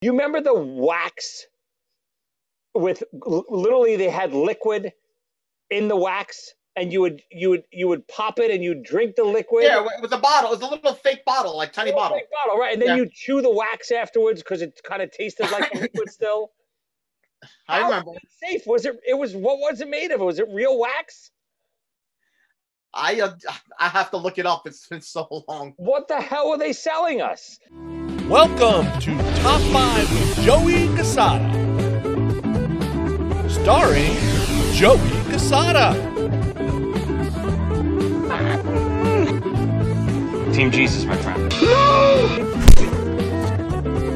You remember the wax with literally they had liquid in the wax and you would you would you would pop it and you drink the liquid. Yeah, it was a bottle. It was a little fake bottle, like tiny bottle. Fake bottle, right? And then Yeah. you chew the wax afterwards because it kind of tasted like the liquid still. I How remember. was safe? Was it? It was. What was it made of? Was it real wax? I uh, I have to look it up. It's been so long. What the hell were they selling us? Welcome to Top 5 with Joey Cassata. Starring Joey Cassata. Team Jesus, my friend. No!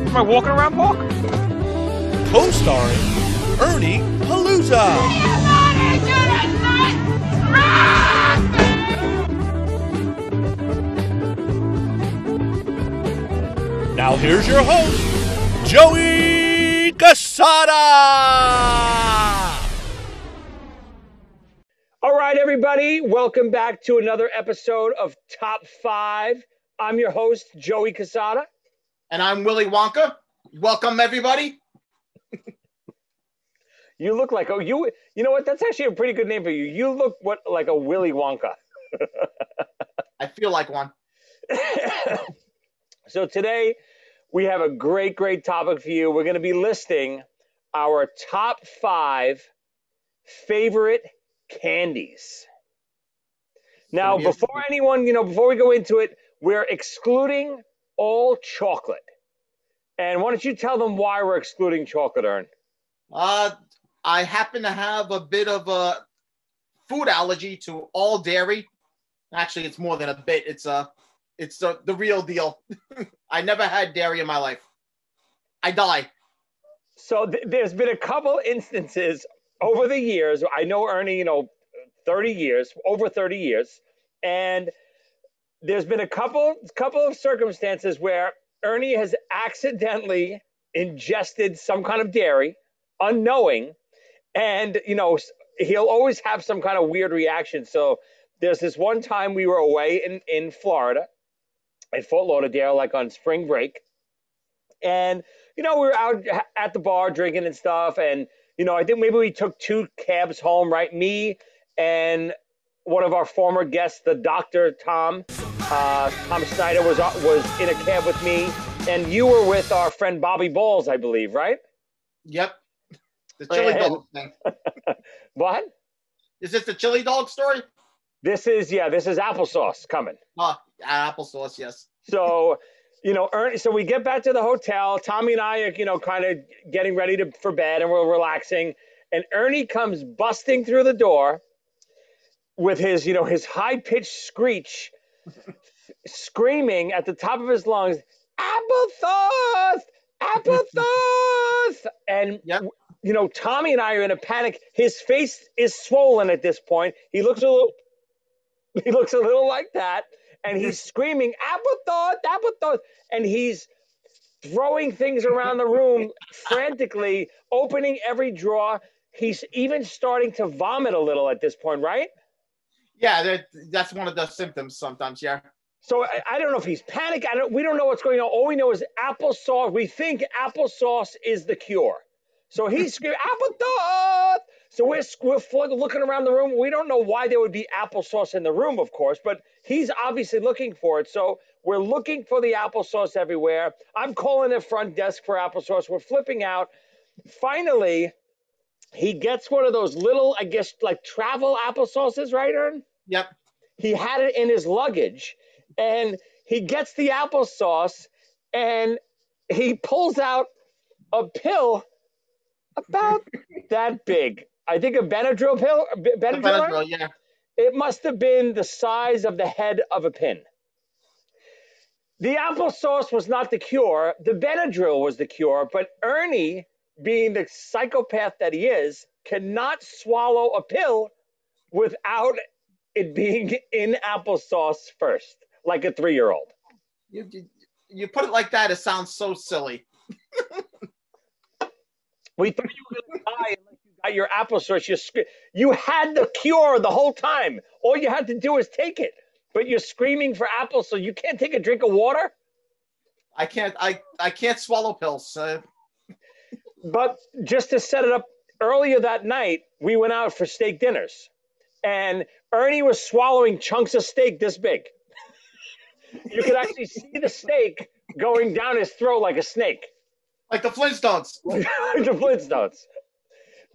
Am I walking around park? Co starring Ernie Palooza. Now here's your host, Joey Cassata. All right, everybody, welcome back to another episode of Top Five. I'm your host, Joey Cassata. And I'm Willy Wonka. Welcome everybody. You look like oh you you know what? That's actually a pretty good name for you. You look what like a Willy Wonka. I feel like one. so today we have a great, great topic for you. We're going to be listing our top five favorite candies. Now, gonna be a- before anyone, you know, before we go into it, we're excluding all chocolate. And why don't you tell them why we're excluding chocolate, Ern? Uh, I happen to have a bit of a food allergy to all dairy. Actually, it's more than a bit. It's a, it's a, the real deal. I never had dairy in my life. I die. So th- there's been a couple instances over the years. I know Ernie, you know, 30 years, over 30 years, and there's been a couple couple of circumstances where Ernie has accidentally ingested some kind of dairy, unknowing, and you know he'll always have some kind of weird reaction. So there's this one time we were away in in Florida, at Fort Lauderdale, like on spring break, and you know, we were out at the bar drinking and stuff, and you know, I think maybe we took two cabs home, right? Me and one of our former guests, the doctor Tom, uh, Tom Snyder was uh, was in a cab with me, and you were with our friend Bobby Balls, I believe, right? Yep. The chili dog thing. What? Is this the chili dog story? This is yeah, this is applesauce coming. Oh, applesauce. Yes. So, you know, Ernie, so we get back to the hotel. Tommy and I are, you know, kind of getting ready to for bed and we're relaxing. And Ernie comes busting through the door with his, you know, his high pitched screech, screaming at the top of his lungs, applesauce, applesauce. And Yep. you know, Tommy and I are in a panic. His face is swollen at this point. He looks a little he looks a little like that. And he's screaming, applesauce, applesauce. And he's throwing things around the room frantically, opening every drawer. He's even starting to vomit a little at this point, right? Yeah, that, that's one of the symptoms sometimes. Yeah. So I, I don't know if he's panicked. I don't. We don't know what's going on. All we know is applesauce. We think applesauce is the cure. So he's screaming applesauce. So we're we're looking around the room. We don't know why there would be applesauce in the room, of course, but he's obviously looking for it. So we're looking for the applesauce everywhere. I'm calling the front desk for applesauce. We're flipping out. Finally, he gets one of those little, I guess, like travel applesauces, right, Ern? Yep. he had it in his luggage and he gets the applesauce and he pulls out a pill about that big. I think a Benadryl pill. Benadryl. Benadryl, yeah. It must have been the size of the head of a pin. The applesauce was not the cure. The Benadryl was the cure. But Ernie, being the psychopath that he is, cannot swallow a pill without it being in applesauce first, like a three year old. You, you, you put it like that, it sounds so silly. We thought you were going to die unless you got your applesauce. You, had the cure the whole time. All you had to do is take it. But you're screaming for applesauce. You can't take a drink of water? I can't I I can't swallow pills. Uh, but just to set it up, earlier that night we went out for steak dinners, and Ernie was swallowing chunks of steak this big. you could actually see the steak going down his throat like a snake, Like the Flintstones. the Flintstones.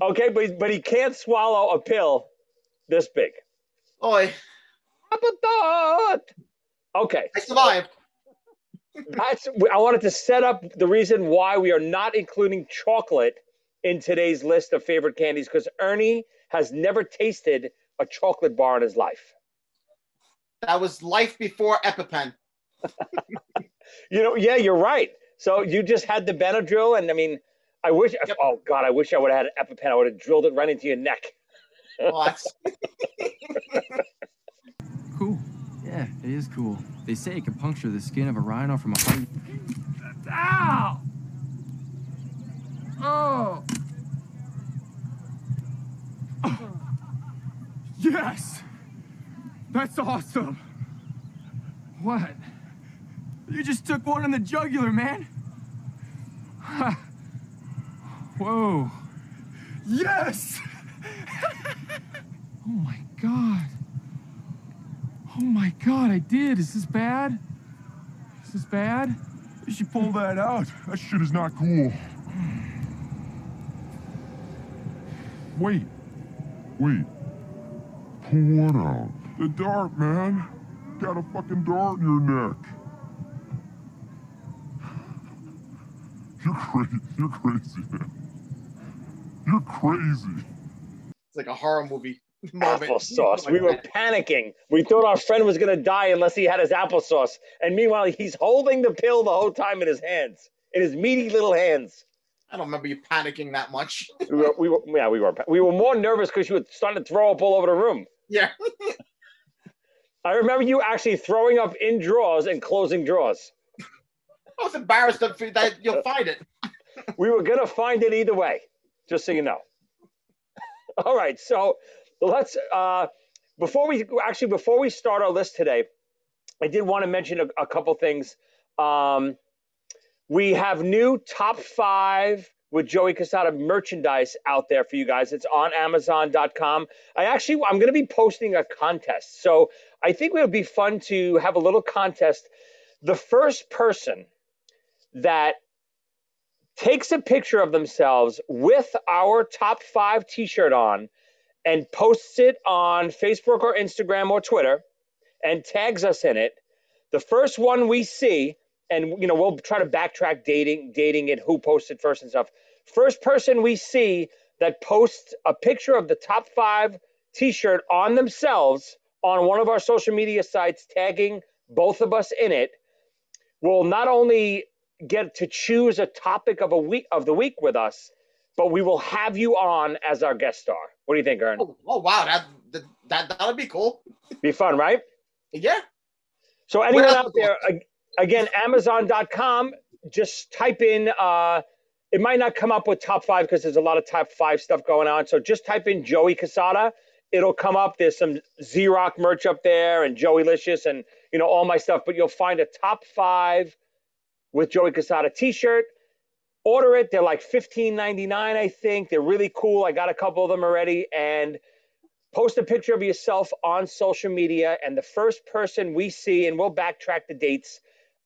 Okay, but but he can't swallow a pill this big. Oi. Okay, I survived. that's. I wanted to set up the reason why we are not including chocolate in today's list of favorite candies because Ernie has never tasted a chocolate bar in his life. That was life before EpiPen. You know, yeah, you're right. So you just had the Benadryl, and I mean, I wish. Yep. Oh God, I wish I would have had an EpiPen. I would have drilled it right into your neck. Well, that's, Cool. Yeah, it is cool. They say it can puncture the skin of a rhino from a hundred. Ow! Oh! Yes! That's awesome! What? You just took one in the jugular, man! Whoa! Yes! oh my god! Oh my god, I did. Is this bad? Is this bad? You should pull that out. That shit is not cool. Wait. Wait. Pull what out? The dart, man. Got a fucking dart in your neck. You're crazy. You're crazy, man. You're crazy. it's like a horror movie moment. Applesauce. We were panicking. We thought our friend was going to die unless he had his applesauce. And meanwhile, he's holding the pill the whole time in his hands, in his meaty little hands. I don't remember you panicking that much. We were, we were yeah, we were, we were more nervous because you were starting to throw up all over the room. Yeah. I remember you actually throwing up in drawers and closing drawers. I was embarrassed that that you'll find it. We were gonna find it either way, just so you know. All right, so let's uh, before we actually before we start our list today, I did want to mention a, a couple things. Um, we have new top five with Joey Cassata merchandise out there for you guys. It's on Amazon.com. I actually I'm going to be posting a contest, so I think it would be fun to have a little contest. The first person that takes a picture of themselves with our top five t-shirt on and posts it on Facebook or Instagram or Twitter and tags us in it. The first one we see, and you know, we'll try to backtrack dating dating it, who posted first and stuff. First person we see that posts a picture of the top five t-shirt on themselves on one of our social media sites, tagging both of us in it, will not only get to choose a topic of a week of the week with us, but we will have you on as our guest star. What do you think, Ern? Oh, oh wow, that that that that'd be cool. Be fun, right? Yeah. So anyone out there, again, Amazon.com, just type in. Uh, it might not come up with top five because there's a lot of top five stuff going on. So just type in Joey Cassata. It'll come up. There's some Z Rock merch up there and Joey Licious and you know all my stuff. But you'll find a top five with Joey Cassata T-shirt. Order it. They're like $15.99, I think. They're really cool. I got a couple of them already. And post a picture of yourself on social media. And the first person we see, and we'll backtrack the dates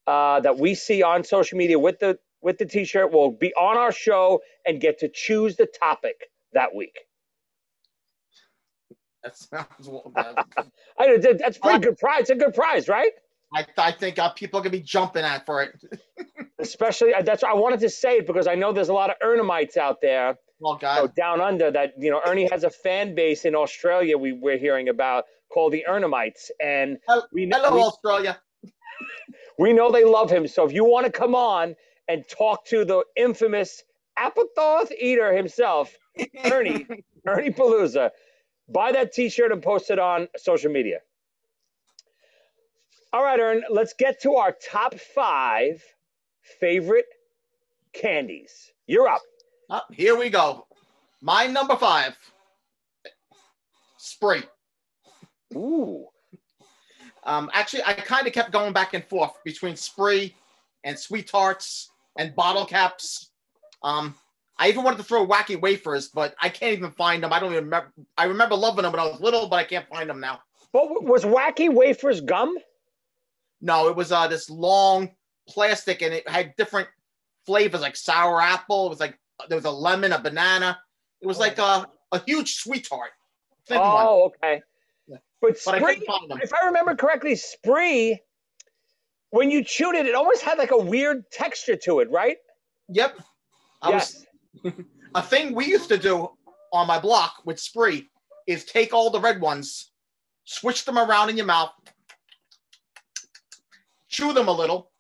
uh, that we see on social media with the with the T-shirt, will be on our show and get to choose the topic that week. That sounds well done. I, that- that's pretty good prize. It's a good prize, right? I, I think uh, people are gonna be jumping at for it. Especially uh, that's I wanted to say it because I know there's a lot of Ernomites out there Well, know, God, down under that you know Ernie has a fan base in Australia we we're hearing about called the Ernomites and we know hello we, Australia. we know they love him so if you want to come on and talk to the infamous Applethorpe eater himself Ernie Ernie Palooza buy that t-shirt and post it on social media all right Ern let's get to our top 5 favorite candies you're up Oh, here we go. My number five. Spree. ooh Um, actually, I kind of kept going back and forth between Spree and Sweet Tarts and bottle caps. Um, I even wanted to throw wacky wafers, but I can't even find them. I don't even remember. I remember loving them when I was little, but I can't find them now. What was wacky wafers gum? No, it was uh this long plastic, and it had different flavors like sour apple. It was like there was a lemon, a banana. It was like a, a huge sweetheart. Thin one. Oh, okay. Yeah. But But I Spree, couldn't find them. if I remember correctly, Spree, when you chewed it, it almost had like a weird texture to it, right? Yep. I yes. was a thing we used to do on my block with Spree is take all the red ones, switch them around in your mouth, chew them a little,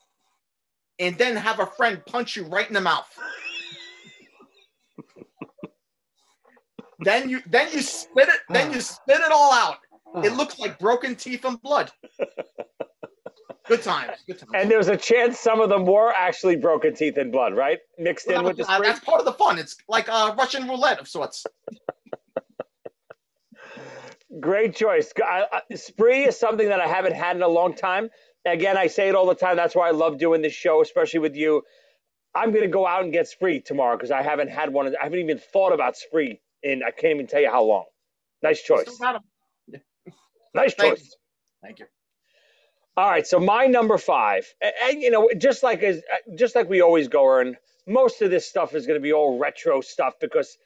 and then have a friend punch you right in the mouth. then you then you spit it, then you spit it all out. It looks like broken teeth and blood. Good times. Good times. And there's a chance some of them were actually broken teeth and blood, right? Mixed in with the Uh, Spree. that's part of the fun. It's like a Russian roulette of sorts. Great choice. I, I, Spree is something that I haven't had in a long time. Again, I say it all the time. That's why I love doing this show, especially with you. I'm going to go out and get Spree tomorrow because I haven't had one. I haven't even thought about Spree in I can't even tell you how long. Nice choice. Still got 'em. Nice Thank choice. Thank you. All right, so my number five, and, and, you know, just like as uh, just like we always go, Ern, most of this stuff is going to be all retro stuff because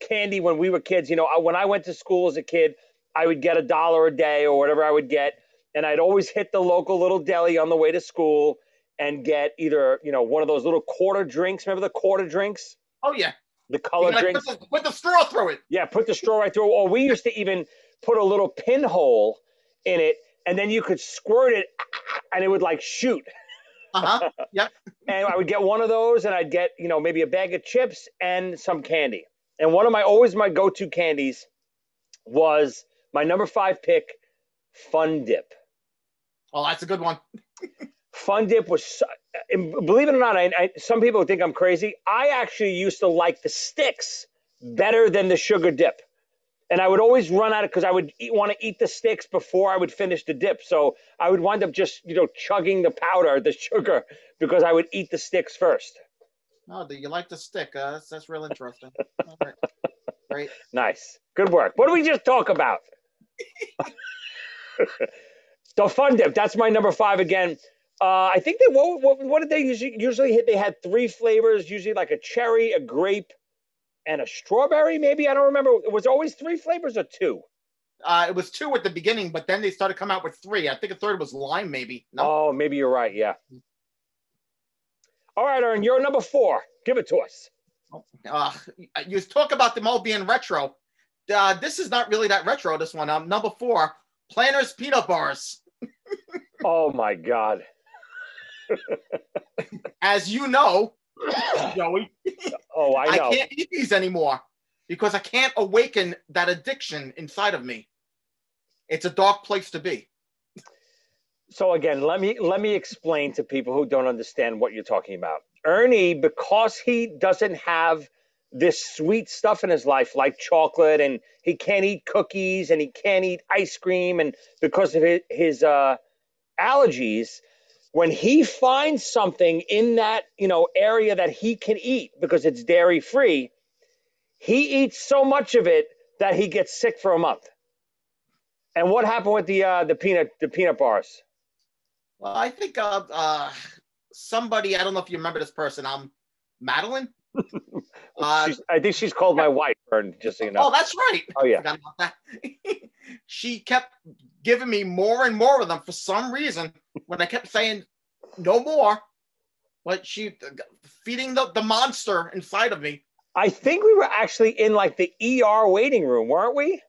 candy when we were kids, you know, I- when I went to school as a kid, I would get a dollar a day or whatever I would get, and I'd always hit the local little deli on the way to school and get either you know one of those little quarter drinks. Remember the quarter drinks, Oh yeah. the color gotta drinks. put, the, put the straw through it. Yeah, put the straw right through. Or we used to even put a little pinhole in it, and then you could squirt it, and it would like shoot. Uh huh. yep. And I would get one of those, and I'd get you know maybe a bag of chips and some candy. And one of my always my go-to candies was my number five pick, Fun Dip. Oh, that's a good one. Fun Dip was, believe it or not, I, I, some people think I'm crazy. I actually used to like the sticks better than the sugar dip. And I would always run out of because I would want to eat the sticks before I would finish the dip. So I would wind up just you know chugging the powder, the sugar, because I would eat the sticks first. Oh, do you like the stick? Uh, that's, that's real interesting. All right. Great. Nice, good work. What did we just talk about? the Fun Dip. That's my number five again. Uh, I think they what, what, what did they usually usually hit? They had three flavors, usually like a cherry, a grape, and a strawberry. Maybe I don't remember. It was always three flavors or two. Uh, it was two at the beginning, but then they started coming out with three. I think a third was lime, maybe. No. Oh, maybe you're right. Yeah. All right, Aaron, you're number four. Give it to us. Uh, you talk about them all being retro. Uh, this is not really that retro. This one. Um, number four, Planters peanut bars. Oh my God. As you know, Joey, Oh, I I, can't eat these anymore because I can't awaken that addiction inside of me. It's a dark place to be. So again, let me let me explain to people who don't understand what you're talking about. Ernie, because he doesn't have this sweet stuff in his life like chocolate and he can't eat cookies and he can't eat ice cream and because of his, uh, allergies, when he finds something in that you know area that he can eat because it's dairy free, he eats so much of it that he gets sick for a month. And what happened with the uh, the peanut the peanut bars? Well, I think uh, uh, somebody, I don't know if you remember this person, um, Madeline. Uh, I think she's called my wife, Ern, just so you know. Oh, that's right. Oh, yeah. She kept giving me more and more of them for some reason. When I kept saying no more, but she feeding the, the monster inside of me. I think we were actually in like the ER waiting room, weren't we?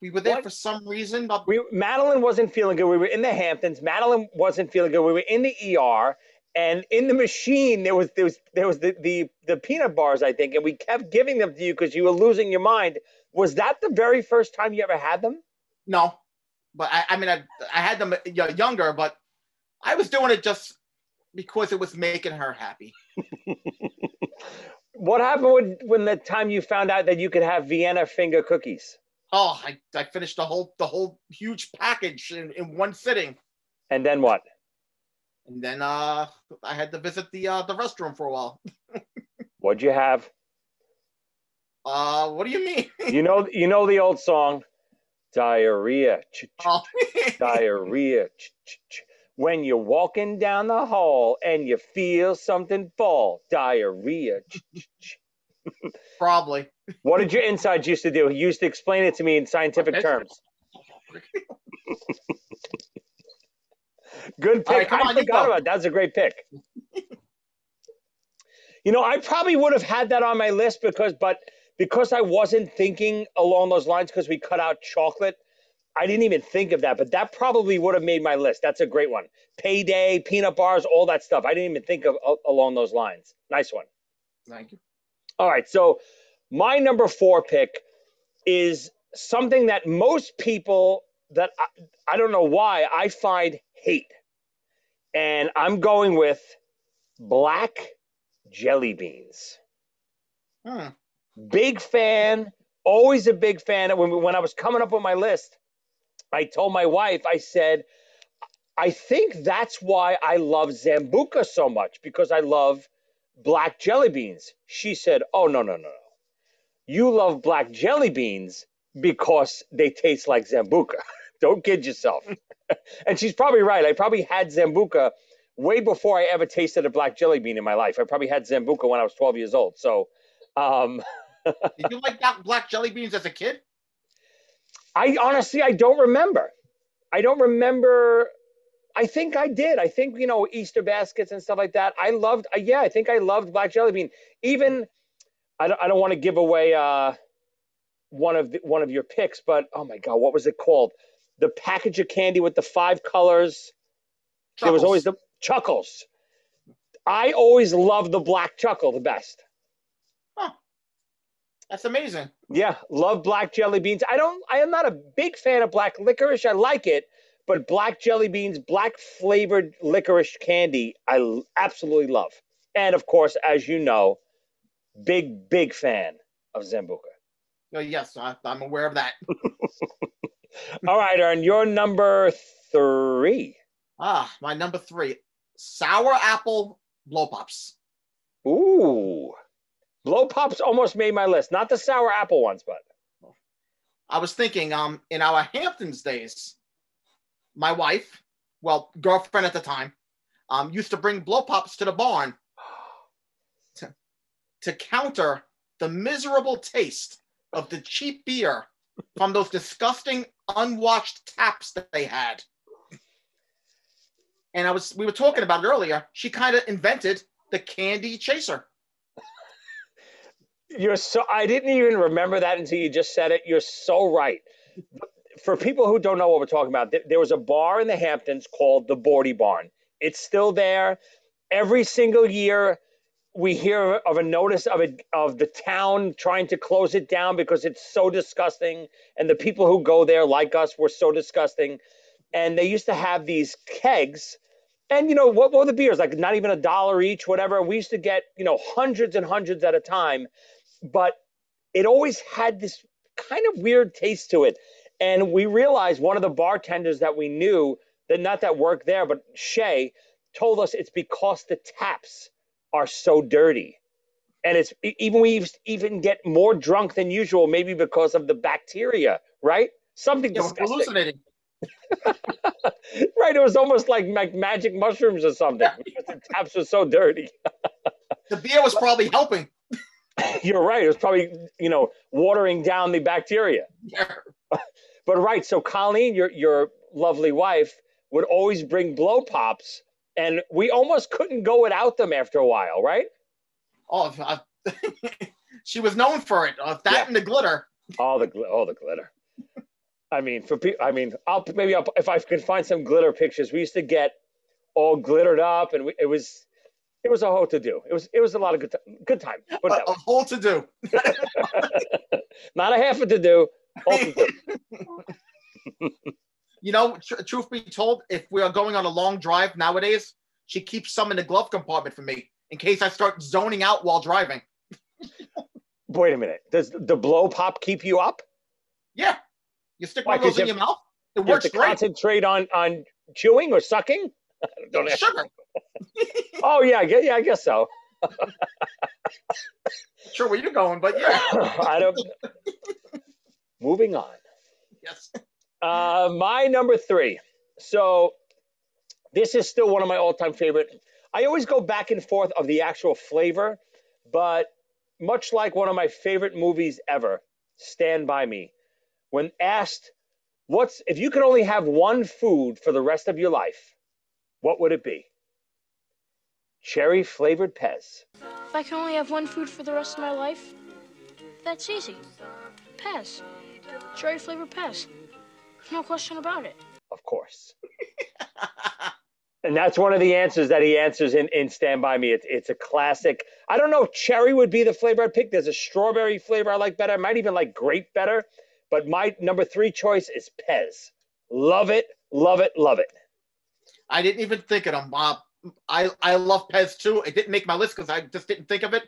We were there What? for some reason. But We Madeline wasn't feeling good. We were in the Hamptons. Madeline wasn't feeling good. We were in the ER, and in the machine there was there was there was the the, the peanut bars, I think, and we kept giving them to you because you were losing your mind. Was that the very first time you ever had them? no, but I, I mean, I, I had them uh, younger, but I was doing it just because it was making her happy. What happened when, when the time you found out that you could have Vienna finger cookies? Oh, I, I finished the whole the whole huge package in, in one sitting. And then what? And then uh, I had to visit the uh, the restroom for a while. What'd you have? Uh, what do you mean? You know, you know the old song, diarrhea, ch- ch- Oh, diarrhea. ch- ch-. When you're walking down the hall and you feel something fall, diarrhea. ch. probably. What did your insides used to do? He used to explain it to me in scientific Okay. terms. Good pick. Right, come I on, forgot about that. That's a great pick. you know, I probably would have had that on my list because, but because I wasn't thinking along those lines because we cut out chocolate, I didn't even think of that. But that probably would have made my list. That's a great one. Payday, peanut bars, all that stuff. I didn't even think of along those lines. Nice one. Thank you. All right. So my number four pick is something that most people that I, I don't know why I find hate. And I'm going with black jelly beans. Hmm. Big fan, always a big fan. When, when I was coming up with my list, I told my wife, I said, I think that's why I love Zambuca so much because I love black jelly beans. She said, Oh, no, no, no, no. You love black jelly beans because they taste like Zambuca. Don't kid yourself. and she's probably right. I probably had Zambuca way before I ever tasted a black jelly bean in my life. I probably had Zambuca when I was 12 years old. So, um, Did you like that black jelly beans as a kid? I honestly, I don't remember. I don't remember. I think I did. I think you know Easter baskets and stuff like that. I loved. Uh, yeah, I think I loved black jelly bean. Even I don't. I don't want to give away uh, one of the, one of your picks, but oh my god, what was it called? The package of candy with the five colors. There was always the chuckles. I always loved the black chuckle the best. That's amazing. Yeah, love black jelly beans. I don't. I am not a big fan of black licorice. I like it, but black jelly beans, black flavored licorice candy, I absolutely love. And of course, as you know, big big fan of Zambuca. Oh, yes, I, I'm aware of that. All right, Aaron, you're number three. Ah, my number three, sour apple blow pops. Ooh, blow pops almost made my list. Not the sour apple ones, but I was thinking, um, in our Hamptons days, my wife, well, girlfriend at the time, um, used to bring blow pops to the barn to, to counter the miserable taste of the cheap beer from those disgusting unwashed taps that they had. And I was, we were talking about earlier. She kind of invented the candy chaser. You're so I didn't even remember that until you just said it. You're so right. For people who don't know what we're talking about, th- there was a bar in the Hamptons called the Boardy Barn. It's still there. Every single year we hear of a notice of of the town trying to close it down because it's so disgusting. And the people who go there like us were so disgusting. And they used to have these kegs. And you know what were the beers? Like not even a dollar each whatever. We used to get you know hundreds and hundreds at a time. But it always had this kind of weird taste to it. And we realized one of the bartenders that we knew that not that worked there, but Shay told us it's because the taps are so dirty. And it's even we even get more drunk than usual, maybe because of the bacteria, right? Something You disgusting. hallucinating. right. It was almost like, like magic mushrooms or something because the taps were so dirty. The beer was probably helping. You're right. It was probably, you know, watering down the bacteria. Yeah. But right, so Colleen, your your lovely wife, would always bring blow pops, and we almost couldn't go without them after a while, right? Oh, I, she was known for it. Uh, that Yeah. and the glitter. All the gl- all the glitter. I mean, for people, I mean, I'll maybe I'll, if I can find some glitter pictures. We used to get all glittered up, and we, it was it was a whole to do. It was it was a lot of good ti- good time. Put A, a whole to do. Not a half a to do. Whole to do. You know, tr- truth be told, if we are going on a long drive nowadays, she keeps some in the glove compartment for me in case I start zoning out while driving. Wait a minute. Does the blow pop keep you up? Yeah, you stick Why, one of those in you your mouth. It You have works to great. concentrate on on chewing or sucking. Don't ask. Sugar. Oh yeah, yeah, I guess so. sure where you're going, but yeah. I don't. Moving on. Yes. Uh, my number three. So this is still one of my all-time favorite. I always go back and forth of the actual flavor, but much like one of my favorite movies ever, Stand by Me, when asked, "What's if you could only have one food for the rest of your life, what would it be?" Cherry flavored Pez. If I can only have one food for the rest of my life, that's easy. Pez. Cherry flavored Pez. No question about it. of course. and that's one of the answers that he answers in, in Stand By Me. It's, it's a classic. I don't know if cherry would be the flavor I'd pick. There's a strawberry flavor I like better. I might even like grape better. But my number three choice is Pez. Love it, love it, love it. I didn't even think of them. Uh, I I love Pez too. It didn't make my list because I just didn't think of it.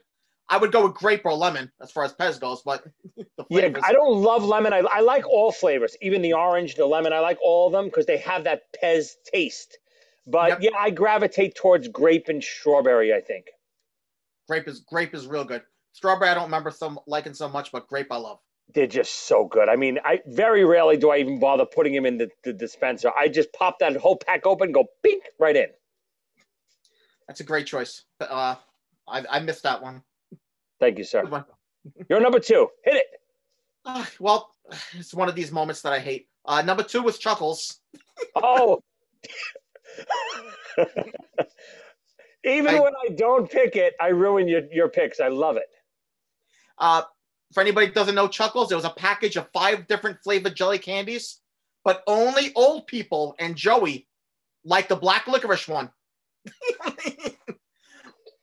I would go with grape or lemon as far as Pez goes, but the Yeah. I don't love lemon. I, I like all flavors, even the orange, the lemon. I like all of them because they have that Pez taste. But Yep. yeah, I gravitate towards grape and strawberry, I think. grape is grape is real good. Strawberry I don't remember some liking so much, but grape I love. they're just so good. I mean, I very rarely do I even bother putting them in the, the dispenser. I just pop that whole pack open, go bink right in. That's a great choice. Uh, I I missed that one. Thank you, sir. You're number two. Hit it. Uh, well, it's one of these moments that I hate. Uh, number two was Chuckles. Oh. even I- when I don't pick it, I ruin your, your picks. I love it. Uh, for anybody doesn't know Chuckles, there was a package of five different flavored jelly candies, but only old people and Joey like the black licorice one.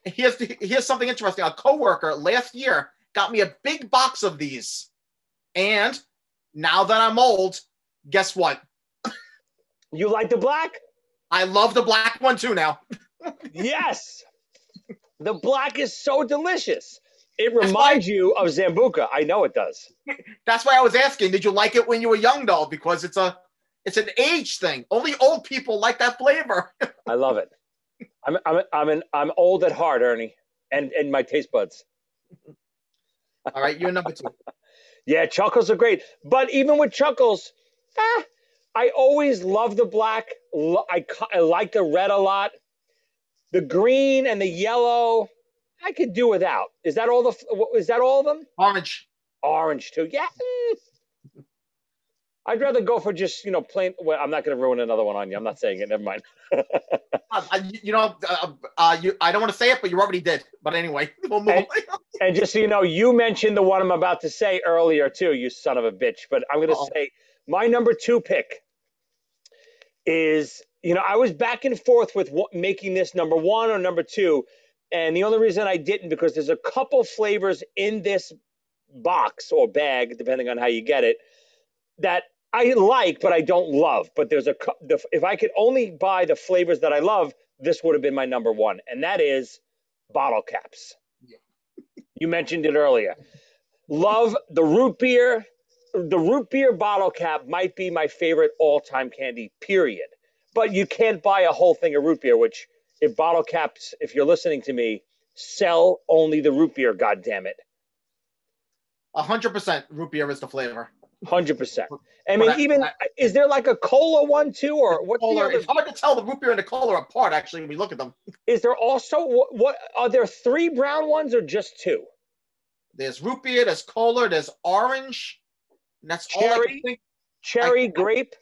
Here's the, here's something interesting. A coworker last year got me a big box of these, and now that I'm old, guess what? You like the black? I love the black one too now. Yes. The black is so delicious. It reminds you of Zambuca. I know it does. That's why I was asking, did you like it when you were young though? Because it's a it's an age thing. Only old people like that flavor. I love it. I'm I'm I'm an, I'm old at heart, Ernie, and and my taste buds. All right, you're number two. Yeah, chuckles are great, but even with chuckles, ah, I always love the black. I I like the red a lot. The green and the yellow, I could do without. Is that all the? Is that all of them? Orange. Orange too. Yeah. I'd rather go for just you know plain. Well, I'm not going to ruin another one on you. I'm not saying it. Never mind. Uh, uh, you- you know, uh, uh, you, I don't want to say it, but you already did. But anyway, we'll move. And- And just so you know, you mentioned the one I'm about to say earlier too, you son of a bitch. But I'm going to say my number two pick is, you know, I was back and forth with what, making this number one or number two. And the only reason I didn't because there's a couple flavors in this box or bag, depending on how you get it, that I like, but I don't love. But there's a, the, if I could only buy the flavors that I love, this would have been my number one. And that is bottle caps. You mentioned it earlier. Love the root beer. The root beer bottle cap might be my favorite all time candy, period. But you can't buy a whole thing of root beer, which, if bottle caps, if you're listening to me, sell only the root beer, God damn it. Hundred percent root beer is the flavor. 100%. I But mean, I- even, I- is there like a cola one too? Or what's the Cola, it's hard to tell the root beer and the cola apart. Actually, when we look at them, Is there also, what, what, are there three brown ones or just two? there's root beer, there's cola, there's orange. And that's all I Cherry? Cherry, I- grape?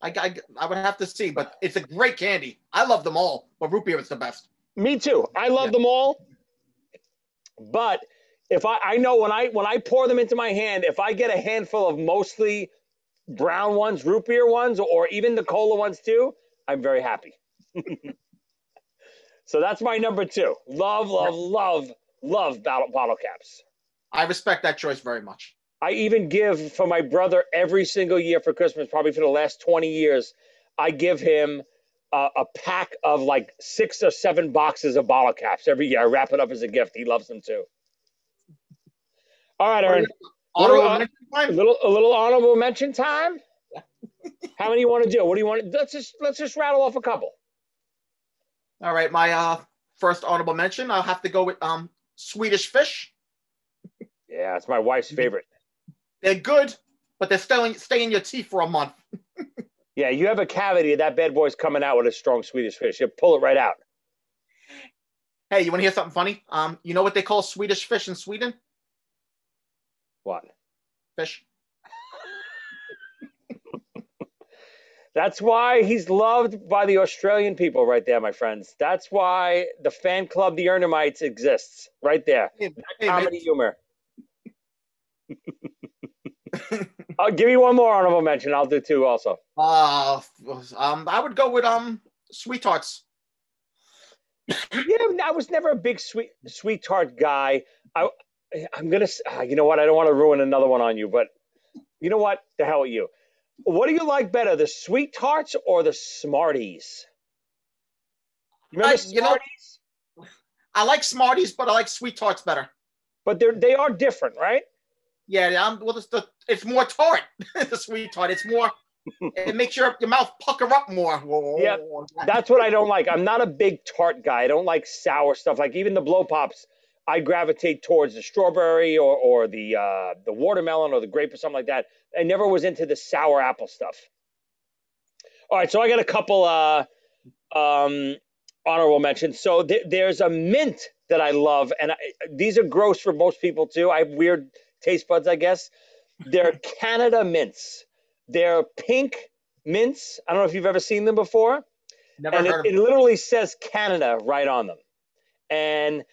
I, I, I would have to see, but it's a great candy. I love them all, but root beer is the best. Me too. I love Yeah. them all. But if I I know when I when I pour them into my hand, if I get a handful of mostly brown ones, root beer ones, or even the cola ones too, I'm very happy. so that's my number two. Love, love, love, love bottle, bottle caps. I respect that choice very much. I even give for my brother every single year for Christmas, probably for the last 20 years, I give him a, a pack of like six or seven boxes of bottle caps every year. I wrap it up as a gift. He loves them too. All right, Aaron. Honorable I- mention A little, a little honorable mention time. How many you want to do? What do you want? Let's just let's just rattle off a couple. All right, my uh, first honorable mention. I'll have to go with um Swedish fish. Yeah, it's my wife's favorite. They're good, but they're still stay in your teeth for a month. Yeah, you have a cavity, that bad boy's coming out with a strong Swedish fish. You pull it right out. Hey, you want to hear something funny? Um, you know what they call Swedish fish in Sweden? What? Fish. That's why he's loved by the Australian people right there, my friends. That's why the fan club, the Ernermites, exists right there. Hey, hey, Comedy man, humor. I'll give you one more honorable mention. I'll do two also. uh, um, I would go with um sweethearts. Yeah, I was never a big sweet sweet tart guy. I I'm gonna. ah, You know what? I don't want to ruin another one on you, but you know what? The hell with you. What do you like better, the sweet tarts or the Smarties? You remember I- you know- Smarties? I like Smarties, but I like sweet tarts better. but they're they are different, right? Yeah, um, well, it's the it's more tart. the sweet tart. It's more. it makes your your mouth pucker up more. Yeah, That's what I don't like. I'm not a big tart guy. I don't like sour stuff. Like even the blow pops, I gravitate towards the strawberry or or the uh, the watermelon or the grape or something like that. I never was into the sour apple stuff. All right, so I got a couple uh, um, honorable mentions. So th- there's a mint that I love, and I, these are gross for most people too. I have weird taste buds, I guess. They're Canada mints. They're pink mints. I don't know if you've ever seen them before Never and it, it literally says Canada right on them. And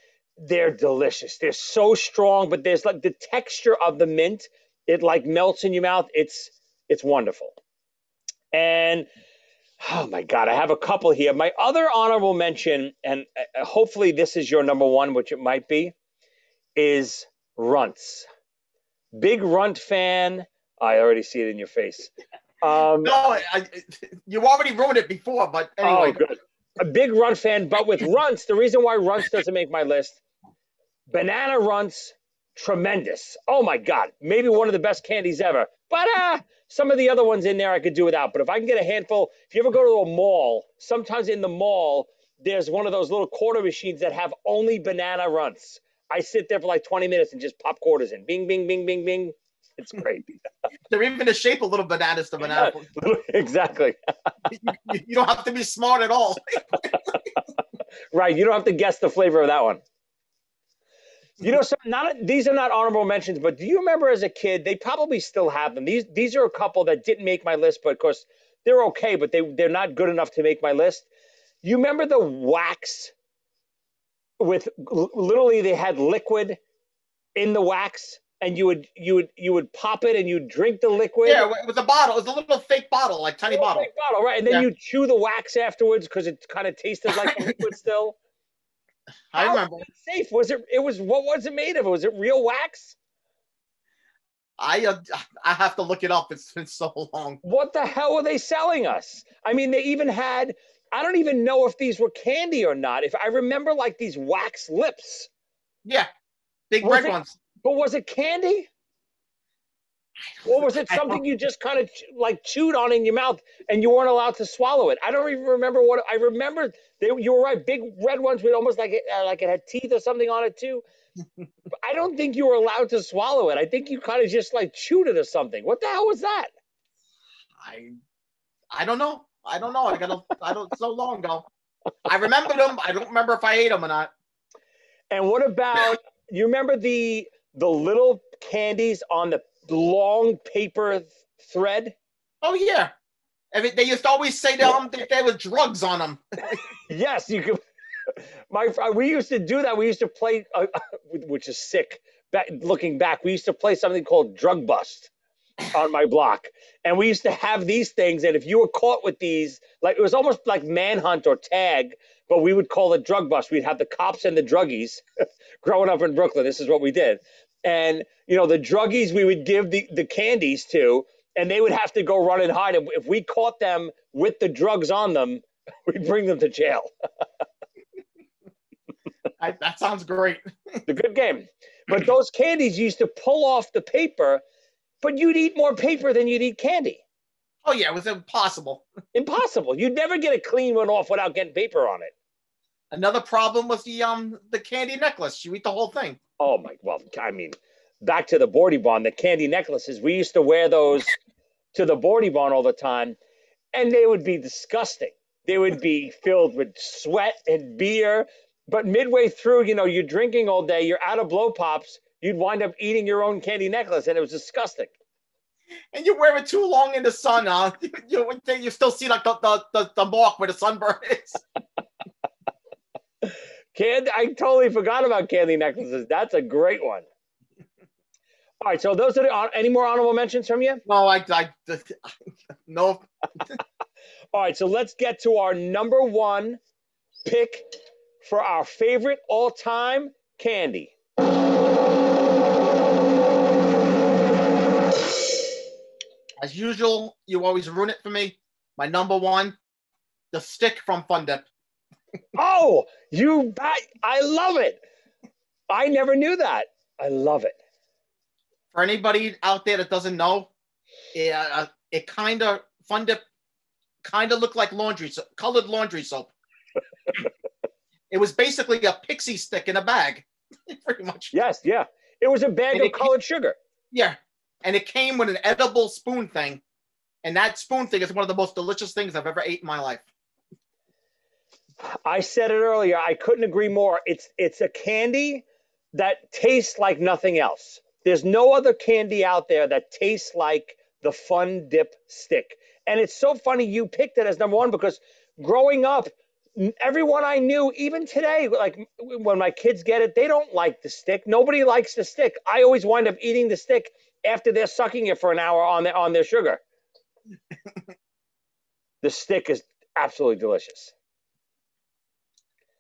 they're delicious. They're so strong, but there's like the texture of the mint, it like melts in your mouth. It's it's wonderful. And oh my god, I have a couple here. My other honorable mention, and uh, hopefully this is your number one, which it might be, is runts. Big runt fan. I already see it in your face. Um, No, I, I, you already ruined it before, but anyway. Oh, good. A big run fan, but with runts, the reason why runts doesn't make my list, banana runts, tremendous. Oh my God, maybe one of the best candies ever. But uh, some of the other ones in there I could do without. But if I can get a handful, if you ever go to a mall, sometimes in the mall, there's one of those little quarter machines that have only banana runts. I sit there for like 20 minutes and just pop quarters in. Bing, bing, bing, bing, bing. It's great. They're even the shape of little bananas to banana. exactly. you, you don't have to be smart at all. Right. You don't have to guess the flavor of that one. You know, so not these are not honorable mentions, but do you remember as a kid? They probably still have them. These these are a couple that didn't make my list, but of course they're okay, but they they're not good enough to make my list. You remember the wax with literally they had liquid in the wax, and you would you would you would pop it and you drink the liquid. yeah, it was a bottle. It was a little fake bottle, like tiny bottle. fake bottle, right? And then Yeah. you chew the wax afterwards because it kind of tasted like the liquid still. I How remember. was safe? Was it? It was. What was it made of? Was it real wax? I uh, I have to look it up. It's been so long. What the hell were they selling us? I mean, they even had. I don't even know if these were candy or not. If I remember, like these wax lips, Yeah, big Was red it- ones. but was it candy? Or was it something you just kind of like chewed on in your mouth and you weren't allowed to swallow it? I don't even remember what I remember. They, you were right, big red ones with almost like it, uh, like it had teeth or something on it too. I don't think you were allowed to swallow it. I think you kind of just like chewed it or something. What the hell was that? I I don't know. I don't know. I got I don't so long ago. I remember them. I don't remember if I ate them or not. And what about you remember the the little candies on the long paper th- thread? Oh yeah. I mean, they used to always say them that there was drugs on them. Yes, you could. My we used to do that. We used to play, uh, which is sick. Back, looking back, we used to play something called drug bust on my block, and we used to have these things. And if you were caught with these, like it was almost like manhunt or tag, but we would call it drug bust. We'd have the cops and the druggies. Growing up in Brooklyn, this is what we did. And you know, the druggies we would give the the candies to, and they would have to go run and hide. And if we caught them with the drugs on them, we'd bring them to jail. I, that sounds great. It's a good game. But those candies used to pull off the paper, but you'd eat more paper than you'd eat candy. Oh yeah, it was impossible. Impossible. You'd never get a clean one off without getting paper on it. Another problem was the um the candy necklace. You eat the whole thing. Oh my! Well, I mean, back to the Boardy Barn, the candy necklaces. We used to wear those to the Boardy Barn all the time, and they would be disgusting. They would be filled with sweat and beer. But midway through, you know, you're drinking all day, you're out of blow pops, you'd wind up eating your own candy necklace, and it was disgusting. And you wear it too long in the sun, uh, you you still see like the the, the, the mark where the sunburn is. Candy, I totally forgot about candy necklaces. That's a great one. All right, so those are the, any more honorable mentions from you? No, I, I, no. All right, so let's get to our number one pick for our favorite all-time candy. As usual, you always ruin it for me. My number one, the stick from Fun Dip. Oh, you! I, I love it. I never knew that. I love it. For anybody out there that doesn't know, it, uh, it kind of Fun Dip kind of looked like laundry, so- colored laundry soap. it was basically a pixie stick in a bag, pretty much. Yes, yeah. It was a bag And of colored sugar. Yeah, and it came with an edible spoon thing, and that spoon thing is one of the most delicious things I've ever ate in my life. I said it earlier. I couldn't agree more. It's it's a candy that tastes like nothing else. There's no other candy out there that tastes like the Fun Dip stick. And it's so funny you picked it as number one because growing up, everyone I knew, even today, like when my kids get it, they don't like the stick. Nobody likes the stick. I always wind up eating the stick after they're sucking it for an hour on their on their sugar. the stick is absolutely delicious.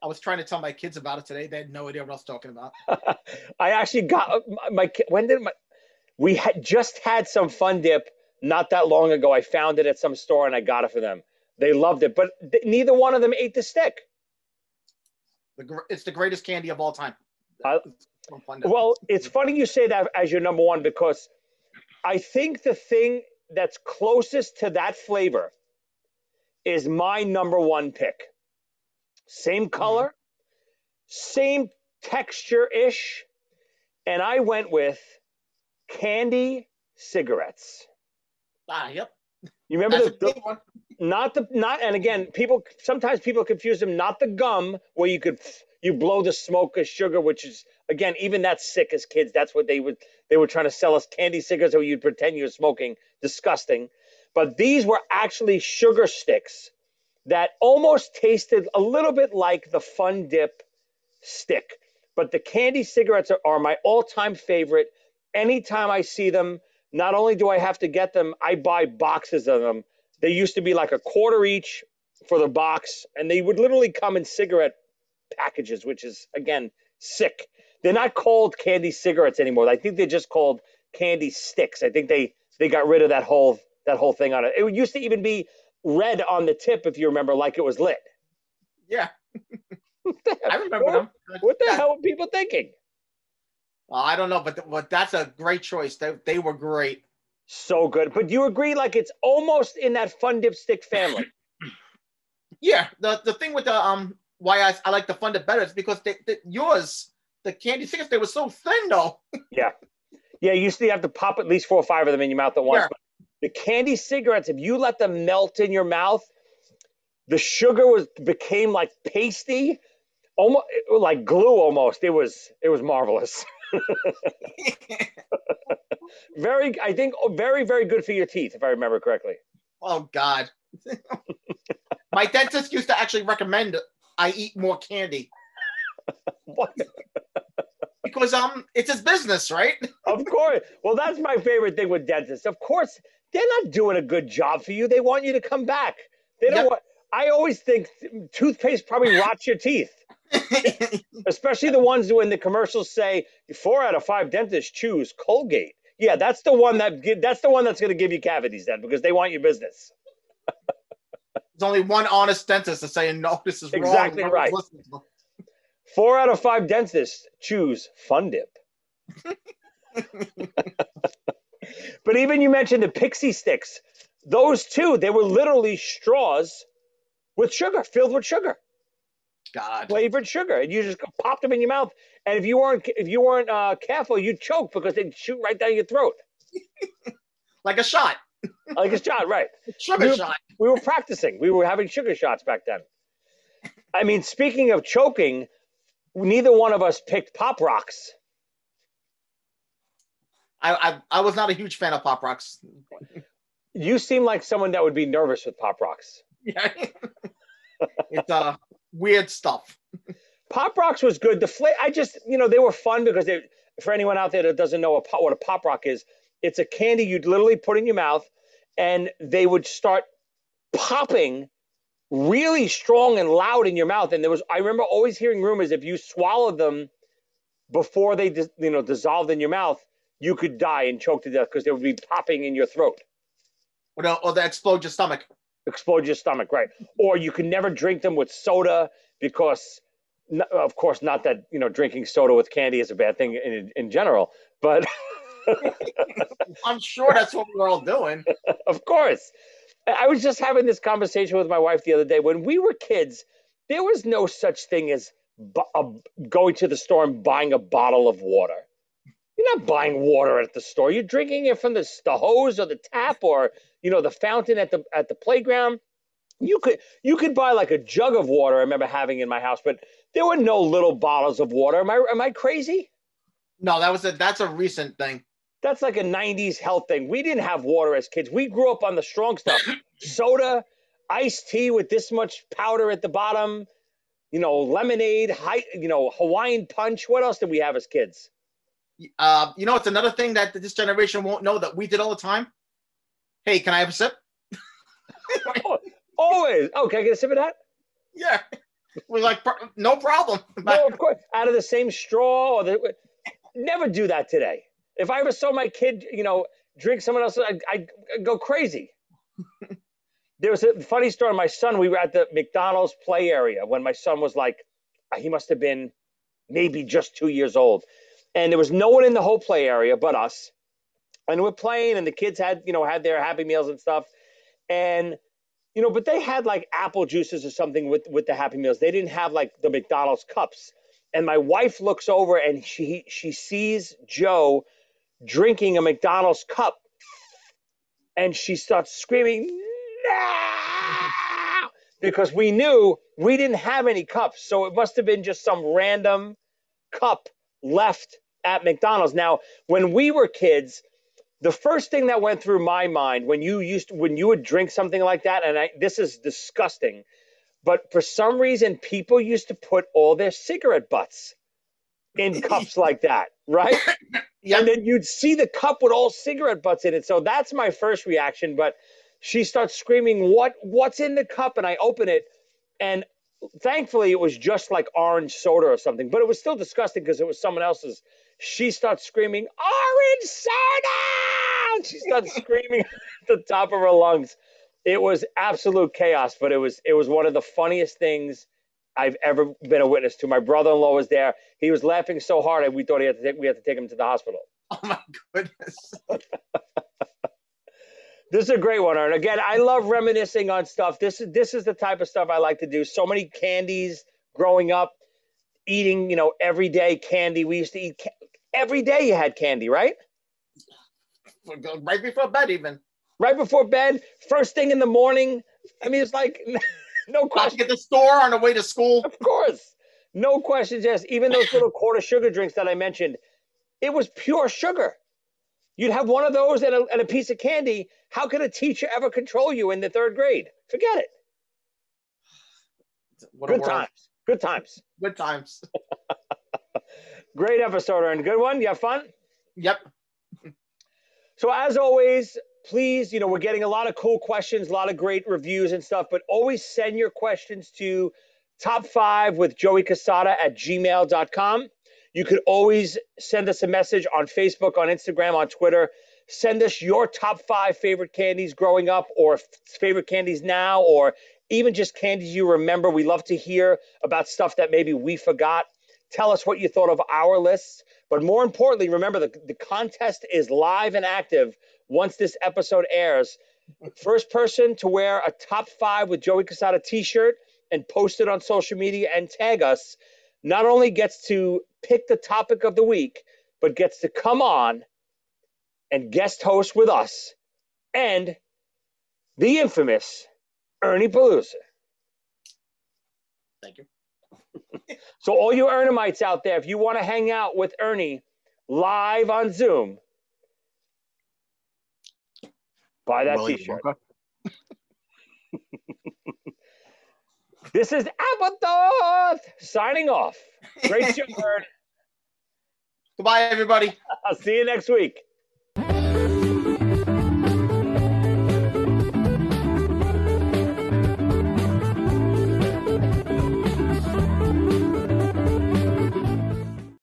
I was trying to tell my kids about it today. They had no idea what I was talking about. I actually got uh, my, my when did my we had just had some fun dip not that long ago. I found it at some store and I got it for them. They loved it, but th- neither one of them ate the stick. The, gr- it's the greatest candy of all time. I- Well, it's funny you say that as your number one because I think the thing that's closest to that flavor is my number one pick. Same color, same texture ish, and I went with candy cigarettes. ah, yep. You remember That's the, the one. not the not and again people sometimes people confuse them not the gum where you could you blow the smoke as sugar which is again even that's sick as kids that's what they would they were trying to sell us candy cigarettes where you'd pretend you were smoking disgusting but these were actually sugar sticks that almost tasted a little bit like the fun dip stick but the candy cigarettes are, are my all-time favorite anytime i see them not only do i have to get them i buy boxes of them they used to be like a quarter each for the box, and they would literally come in cigarette packages, which is again sick. They're not called candy cigarettes anymore. I think they're just called candy sticks. I think they they got rid of that whole that whole thing on it. It used to even be red on the tip, if you remember, like it was lit. Yeah. I remember What- them. What the hell were people thinking? I don't know, but but that's a great choice. They they were great. So good. But do you agree, like it's almost in that fun dip stick family? Yeah. The the thing with the um why I, I like the Fun Dip better is because they, they, yours the candy cigarettes they were so thin though. Yeah. Yeah, you to have to pop at least four or five of them in your mouth at once. Yeah. The candy cigarettes, if you let them melt in your mouth, the sugar was became like pasty, almost like glue almost. It was it was marvelous. very I think oh, very, very good for your teeth, if I remember correctly. oh God. My dentist used to actually recommend I eat more candy What? because um it's his business, right? Of course. Well, that's my favorite thing with dentists. Of course, they're not doing a good job for you. They want you to come back. They don't Yep. want. I always think toothpaste probably rots your teeth, especially the ones who in the commercials say four out of five dentists choose Colgate. Yeah, that's the one that that's the one that's going to give you cavities then because they want your business. There's only one honest dentist that's saying no, this is. Exactly one's right. listening to them. Four out of five dentists choose Fun Dip. But even you mentioned the pixie sticks. Those two, they were literally straws with sugar, filled with sugar. God. flavored sugar, and you just popped them in your mouth. And if you weren't if you weren't uh, careful, you'd choke because they'd shoot right down your throat Like a shot. like a shot. Right. Sugar You- shot. We were practicing. We were having sugar shots back then. I mean, speaking of choking, neither one of us picked Pop Rocks. I, I I was not a huge fan of Pop Rocks. You seem like someone that would be nervous with Pop Rocks. Yeah. it's uh weird stuff. Pop Rocks was good. The fla- I just, you know, they were fun because they, for anyone out there that doesn't know a pop, what a Pop Rock is, it's a candy you'd literally put in your mouth and they would start popping really strong and loud in your mouth. And there was, I remember always hearing rumors if you swallowed them before they, you know, dissolved in your mouth, you could die and choke to death because they would be popping in your throat, Or, the, or they explode your stomach. explode your stomach, right? Or you could never drink them with soda because, of course, not that you know drinking soda with candy is a bad thing in in general, but I'm sure that's what we're all doing. of course. I was just having this conversation with my wife the other day. When we were kids, there was no such thing as bu- a, going to the store and buying a bottle of water. You're not buying water at the store. You're drinking it from the, the hose or the tap or you know the fountain at the at the playground. You could you could buy like a jug of water. I remember having in my house, but there were no little bottles of water. Am I am I crazy? No, that was a that's a recent thing. That's like a 90s health thing. We didn't have water as kids. We grew up on the strong stuff soda, iced tea with this much powder at the bottom, you know, lemonade, high, you know, Hawaiian punch. What else did we have as kids? Uh, you know, it's another thing that this generation won't know that we did all the time. Hey, can I have a sip? Always. Oh, can I get a sip of that? Yeah. We're like, no problem. No, of course. Out of the same straw or the. Never do that today. If I ever saw my kid, you know, drink someone else's, I'd, I'd go crazy. there was a funny story. My son, we were at the McDonald's play area when my son was like, he must have been maybe just two years old. And there was no one in the whole play area but us. And we're playing, and the kids had, you know, had their Happy Meals and stuff. And, you know, but they had like apple juices or something with, with the Happy Meals. They didn't have like the McDonald's cups. And my wife looks over and she she sees Joe drinking a McDonald's cup. And she starts screaming! Because we knew we didn't have any cups. So it must have been just some random cup left at McDonald's. Now, when we were kids, the first thing that went through my mind when you used when you would drink something like that, and I, this is disgusting, but for some reason people used to put all their cigarette butts in cups like that, right? Yeah. And then you'd see the cup with all cigarette butts in it. So that's my first reaction. But she starts screaming, "What? What's in the cup?" And I open it, and thankfully it was just like orange soda or something. But it was still disgusting because it was someone else's. She starts screaming, "Orange soda!" And she starts screaming at the top of her lungs. It was absolute chaos, but it was it was one of the funniest things I've ever been a witness to. My brother-in-law was there. He was laughing so hard, we thought he had to take, we had to take him to the hospital. Oh my goodness. This is a great one, Aaron. Again, I love reminiscing on stuff. This is this is the type of stuff I like to do. So many candies growing up, eating, you know, every day candy. We used to eat ca- every day. You had candy, right? Right before bed, even. Right before bed, first thing in the morning. I mean, it's like no question. get the store on the way to school. Of course, no questions asked. Even those little quarter sugar drinks that I mentioned, it was pure sugar. You'd have one of those and a, and a piece of candy. How could a teacher ever control you in the third grade? Forget it. What Good times. Good times. Good times. Great episode, Aaron. Good one. You have fun? Yep. So as always, please, you know, we're getting a lot of cool questions, a lot of great reviews and stuff, but always send your questions to top five with Joey Cassata at gmail.com. You could always send us a message on Facebook, on Instagram, on Twitter. Send us your top five favorite candies growing up or favorite candies now, or even just candies you remember. We love to hear about stuff that maybe we forgot. Tell us what you thought of our lists. But more importantly, remember the, the contest is live and active once this episode airs. First person to wear a top five with Joey Cassata t shirt and post it on social media and tag us not only gets to pick the topic of the week, but gets to come on and guest host with us and the infamous Ernie Palooza. Thank you. So, all you Ernomites out there, if you want to hang out with Ernie live on Zoom, buy that Willy t shirt. This is Appleton signing off. Great show. Goodbye, everybody. I'll see you next week.